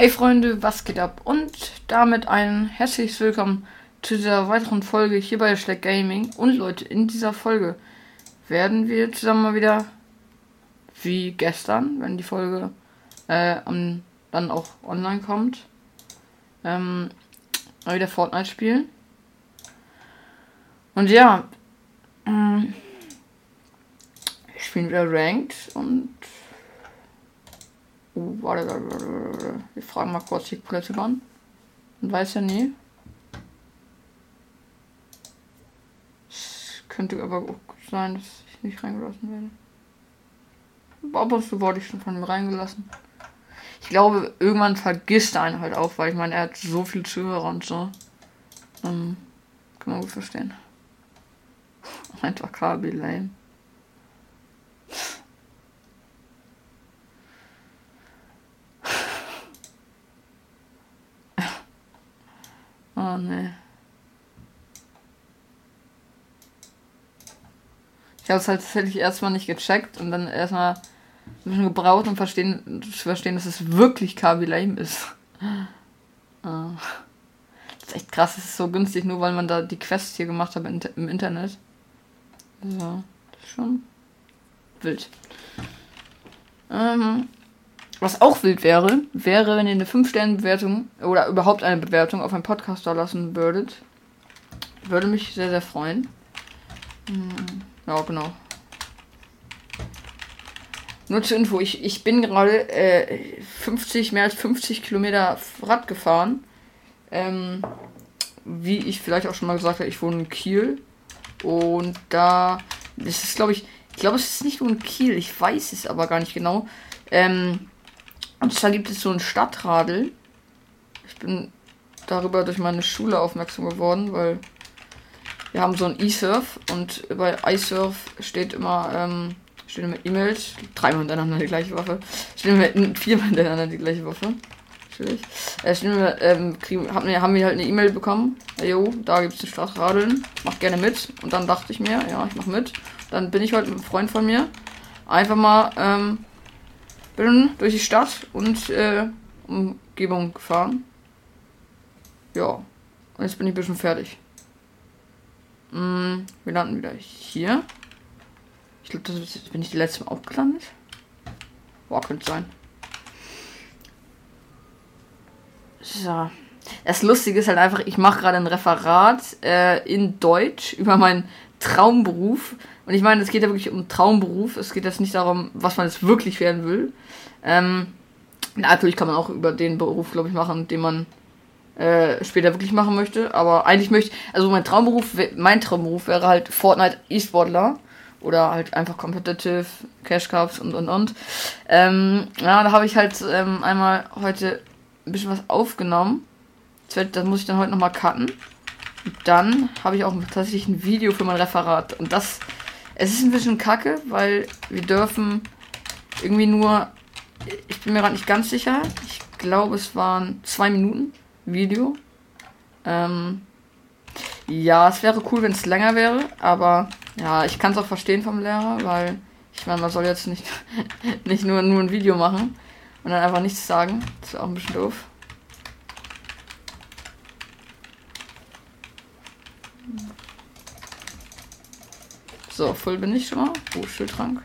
Hey Freunde, was geht ab? Und damit ein herzliches Willkommen zu dieser weiteren Folge hier bei Schleck Gaming. Und Leute, in dieser Folge werden wir zusammen mal wieder, wie gestern, wenn die Folge äh, am, dann auch online kommt, ähm, mal wieder Fortnite spielen. Und ja, ähm, ich spiele wieder Ranked und warte, warte, warte. Wir fragen mal kurz die Plätze an. Man weiß ja nie. Es könnte aber auch sein, dass ich nicht reingelassen werde. Ab und zu wurde ich schon von ihm reingelassen. Ich glaube, irgendwann vergisst er einen halt auch, weil ich meine, er hat so viel Zuhörer und so. Ähm, kann man gut verstehen. Einfach KB lame. Oh ne. Ich habe es halt tatsächlich erstmal nicht gecheckt und dann erstmal ein bisschen gebraucht, um verstehen, zu verstehen, dass es wirklich Kaby Lame ist. Oh. Das ist echt krass, es ist so günstig, nur weil man da die Quests hier gemacht hat im Internet. So, das ist schon wild. Ähm, was auch wild wäre, wäre, wenn ihr eine 5-Sterne-Bewertung oder überhaupt eine Bewertung auf einen Podcast da lassen würdet. Würde mich sehr, sehr freuen. Hm, ja, genau. Nur zur Info, ich, ich bin gerade äh, 50, mehr als 50 Kilometer Rad gefahren. Ähm, wie ich vielleicht auch schon mal gesagt habe, ich wohne in Kiel. Und da, das ist glaube ich, ich glaube es ist nicht nur in Kiel, ich weiß es aber gar nicht genau. Ähm, und zwar gibt es so ein Stadtradel. Ich bin darüber durch meine Schule aufmerksam geworden, weil wir haben so ein E-Surf und bei iSurf steht immer, ähm, stehen immer E-Mails, dreimal hintereinander die gleiche Waffe, stehen immer viermal hintereinander die gleiche Waffe. Natürlich. Äh, stehen wir, ähm, kriegen, haben, wir, haben wir halt eine E-Mail bekommen. Jo, da gibt es ein Stadtradeln, mach gerne mit. Und dann dachte ich mir, ja, ich mach mit. Dann bin ich heute mit einem Freund von mir einfach mal ähm, bin durch die Stadt und äh, Umgebung gefahren. Ja. Und jetzt bin ich ein bisschen fertig. Mm, wir landen wieder hier. Ich glaube, das ist, bin ich die letzte Mal auch. Boah, könnte sein. So. Das Lustige ist halt einfach, ich mache gerade ein Referat äh, in Deutsch über meinen Traumberuf. Und ich meine, es geht ja wirklich um Traumberuf. Es geht jetzt nicht darum, was man jetzt wirklich werden will. Ähm, natürlich kann man auch über den Beruf, glaube ich, machen, den man äh, später wirklich machen möchte. Aber eigentlich möchte, also mein Traumberuf, mein Traumberuf wäre halt Fortnite E-Sportler oder halt einfach Competitive, Cash Cups und und und. Ähm, ja, da habe ich halt ähm, einmal heute ein bisschen was aufgenommen. Das, wird, das muss ich dann heute nochmal cutten. Dann habe ich auch tatsächlich ein Video für mein Referat. Und das, es ist ein bisschen kacke, weil wir dürfen irgendwie nur, ich bin mir gerade nicht ganz sicher. Ich glaube, es waren zwei Minuten Video. Ähm, ja, es wäre cool, wenn es länger wäre, aber ja, ich kann es auch verstehen vom Lehrer, weil ich meine, man soll jetzt nicht, nicht nur, nur ein Video machen und dann einfach nichts sagen. Das wäre auch ein bisschen doof. So, voll bin ich schon mal. Oh, Schildtrank.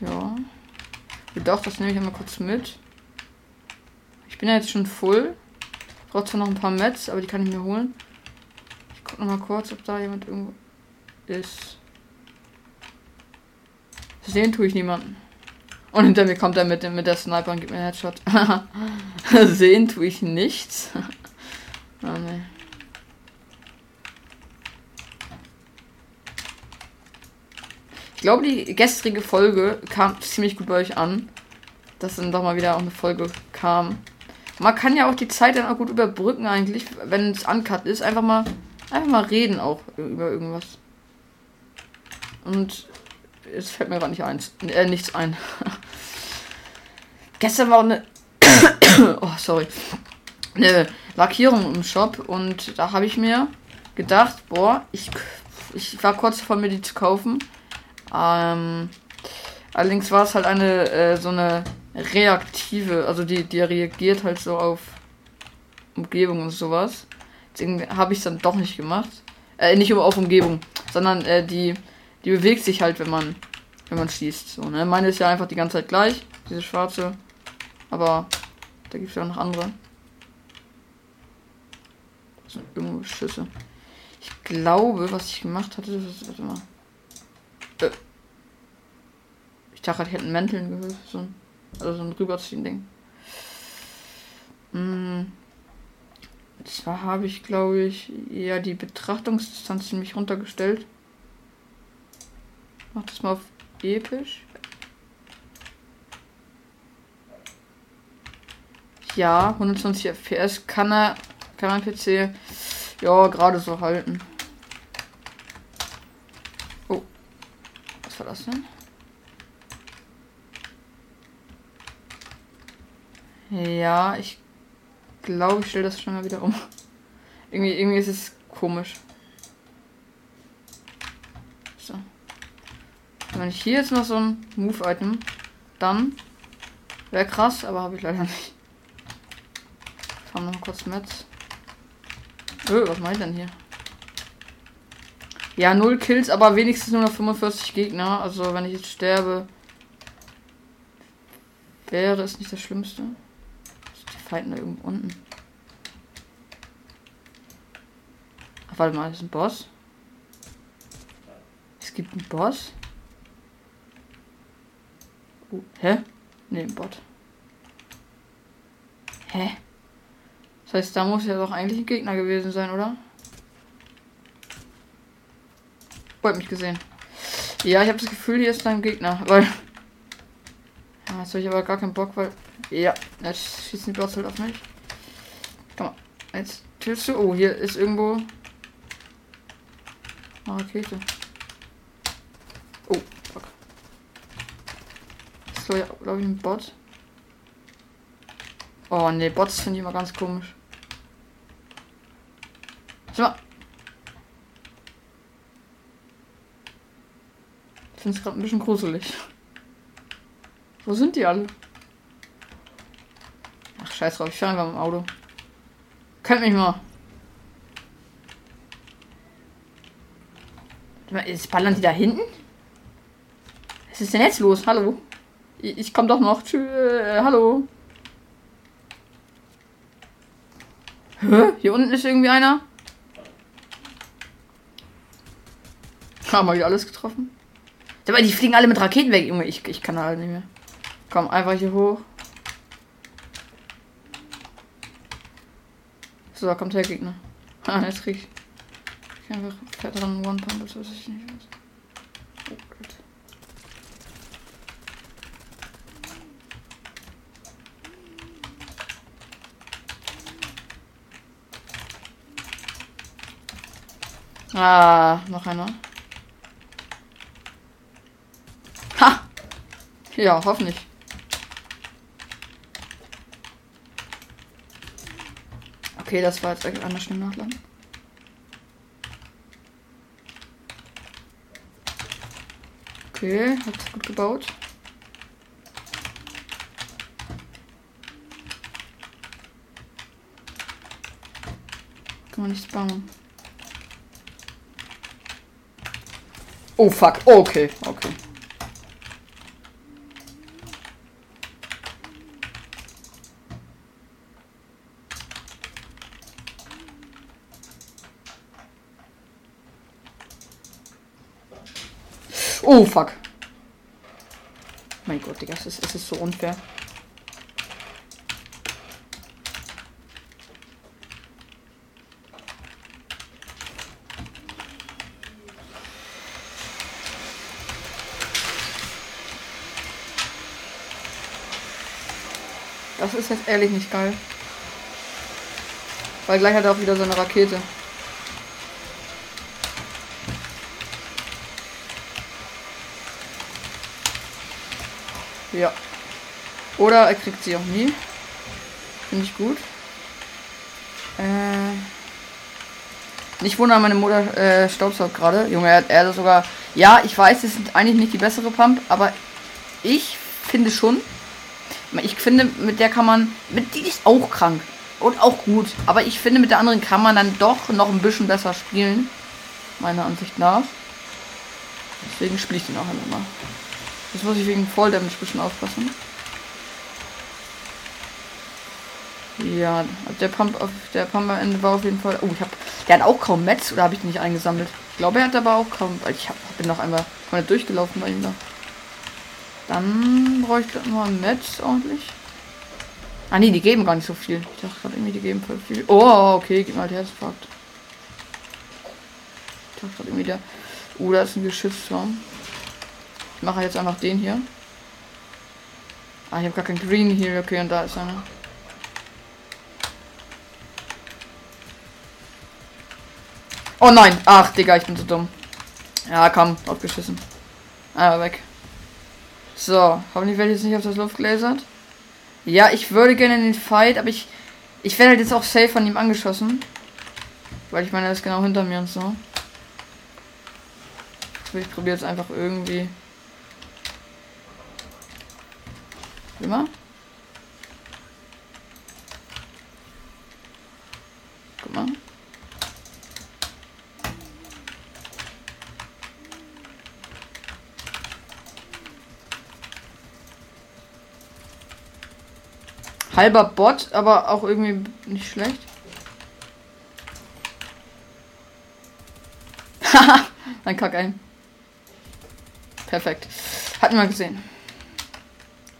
Ja. Doch, das nehme ich einmal kurz mit. Ich bin ja jetzt schon voll. Ich zwar noch ein paar Mets, aber die kann ich mir holen. Ich gucke noch mal kurz, ob da jemand irgendwo ist. Sehen tue ich niemanden. Und hinter mir kommt er mit, mit der Sniper und gibt mir einen Headshot. Sehen tue ich nichts. oh, nee. Glaube, die gestrige Folge kam ziemlich gut bei euch an. Dass dann doch mal wieder auch eine Folge kam. Man kann ja auch die Zeit dann auch gut überbrücken eigentlich, wenn es uncut ist. Einfach mal, einfach mal reden auch über irgendwas. Und es fällt mir gerade nicht ein, äh, nichts ein. Gestern war auch eine, oh sorry, eine Lackierung im Shop und da habe ich mir gedacht, boah, ich, ich war kurz davor mir die zu kaufen. Ähm, Allerdings war es halt eine äh, so eine reaktive, also die, die reagiert halt so auf Umgebung und sowas. Deswegen habe ich es dann doch nicht gemacht. Äh, nicht auf Umgebung, sondern äh, die, die bewegt sich halt, wenn man, wenn man schießt. So, ne? Meine ist ja einfach die ganze Zeit gleich, diese schwarze. Aber da gibt es ja noch andere. Das sind irgendwo Schüsse. Ich glaube, was ich gemacht hatte, das, warte mal. Äh. Ich dachte, ich hätte einen Mänteln gehört. So ein, also so ein Rüberziehen-Ding. Hm. Zwar habe ich, glaube ich, eher die Betrachtungsdistanz ziemlich runtergestellt. Mach das mal auf episch. Ja, 120 FPS kann er, kann mein PC ja gerade so halten. Das denn? Ja, ich glaube, ich stelle das schon mal wieder um. Irgendwie, irgendwie ist es komisch. So. Wenn ich hier jetzt noch so ein Move-Item, dann wäre krass, aber habe ich leider nicht. Fahren noch kurz mit. Öh, was meint denn hier? Ja, null Kills, aber wenigstens nur noch 45 Gegner. Also wenn ich jetzt sterbe, wäre es nicht das Schlimmste fighten da irgendwo unten. Ach, warte mal, das ist ein Boss. Es gibt einen Boss. Oh, hä? Ne, ein Bot. Hä? Das heißt, da muss ja doch eigentlich ein Gegner gewesen sein, oder? Wollt mich gesehen. Ja, ich habe das Gefühl, hier ist ein Gegner, weil. Ja, jetzt habe ich aber gar keinen Bock, weil ja, jetzt schießen die Bots halt auf mich. Komm mal, jetzt tötest du. Oh, hier ist irgendwo eine Rakete. Oh, fuck. Das ist, glaube ich, ein Bot. Oh, ne, Bots finde ich immer ganz komisch. Schau mal. Ich finde es gerade ein bisschen gruselig. Wo sind die alle? Scheiß drauf, ich fahre einfach mit dem Auto. Könnt mich mal. Jetzt ballern die da hinten? Was ist denn jetzt los? Hallo? Ich, ich komm doch noch. Tschüss. Äh, hallo. Hä? Hier unten ist irgendwie einer. Haben wir wieder alles getroffen. Aber die fliegen alle mit Raketen weg, Junge. Ich, ich kann halt nicht mehr. Komm, einfach hier hoch. So, da kommt der Gegner. Ah, jetzt krieg ich. Ich einfach fett dran One Pump, das weiß ich nicht was. Oh Gott. Ah, noch einer. Ja, hoffentlich. Okay, das war jetzt einmal schnell nachladen. Okay, hat gut gebaut. Kann man nicht bauen. Oh fuck, okay, okay. Oh, fuck. Mein Gott, Digga, es ist, es ist so unfair. Das ist jetzt ehrlich nicht geil. Weil gleich hat er auch wieder so eine Rakete. Ja. Oder er kriegt sie auch nie. Finde ich gut. Äh. Nicht wundern, meine Mutter äh, staubsaugt gerade. Junge, er, er sogar. Ja, ich weiß, es sind eigentlich nicht die bessere Pump, aber ich finde schon. Ich finde, mit der kann man. Mit die ist auch krank. Und auch gut. Aber ich finde, mit der anderen kann man dann doch noch ein bisschen besser spielen. Meiner Ansicht nach. Deswegen spiele ich den auch immer. Jetzt muss ich wegen Fall Damage ein bisschen aufpassen. Ja, der Pump auf der Pump am Ende war auf jeden Fall. Oh, ich hab. Der hat auch kaum Metz oder habe ich nicht eingesammelt? Ich glaube, er hat aber auch kaum. Weil ich hab, bin noch einmal komplett durchgelaufen bei ihm da. Dann brauche ich gerade mal Metz ordentlich. Ah nee, die geben gar nicht so viel. Ich dachte gerade irgendwie, die geben voll viel. Oh, okay, gib mal die Herzfahrt. Ich dachte gerade irgendwie der. Oh, da ist ein Geschützturm. Ich mache jetzt einfach den hier. Ah, ich habe gar kein Green hier. Okay, und da ist einer. Oh nein. Ach, Digga, ich bin so dumm. Ja, komm, abgeschissen. Ah, weg. So, hoffentlich werde ich jetzt nicht auf das Luft gelasert. Ja, ich würde gerne in den Fight, aber ich. Ich werde halt jetzt auch safe von ihm angeschossen. Weil ich meine, er ist genau hinter mir und so. Ich probiere jetzt einfach irgendwie. Immer. Guck mal. Halber Bot, aber auch irgendwie nicht schlecht. Haha, ein Kack ein. Perfekt. Hatten wir gesehen.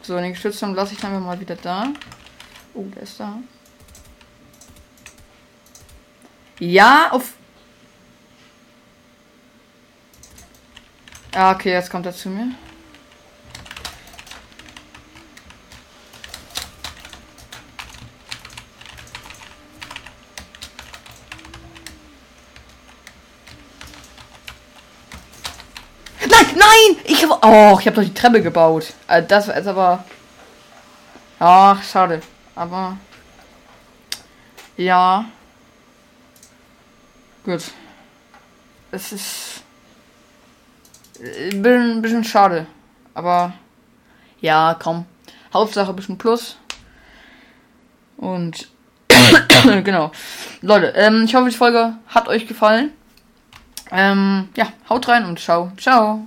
So, den Geschützturm lasse ich dann mal wieder da. Oh, der ist da. Ja, auf. Ah, okay, jetzt kommt er zu mir. Nein! Ich habe. Oh, ich habe doch die Treppe gebaut. Also das ist aber. Ach, schade. Aber. Ja. Gut. Es ist. Ein bisschen, ein bisschen schade. Aber. Ja, komm. Hauptsache ein bisschen Plus. Und. genau. Leute, ähm, ich hoffe, die Folge hat euch gefallen. Ähm, ja, haut rein und ciao. Ciao.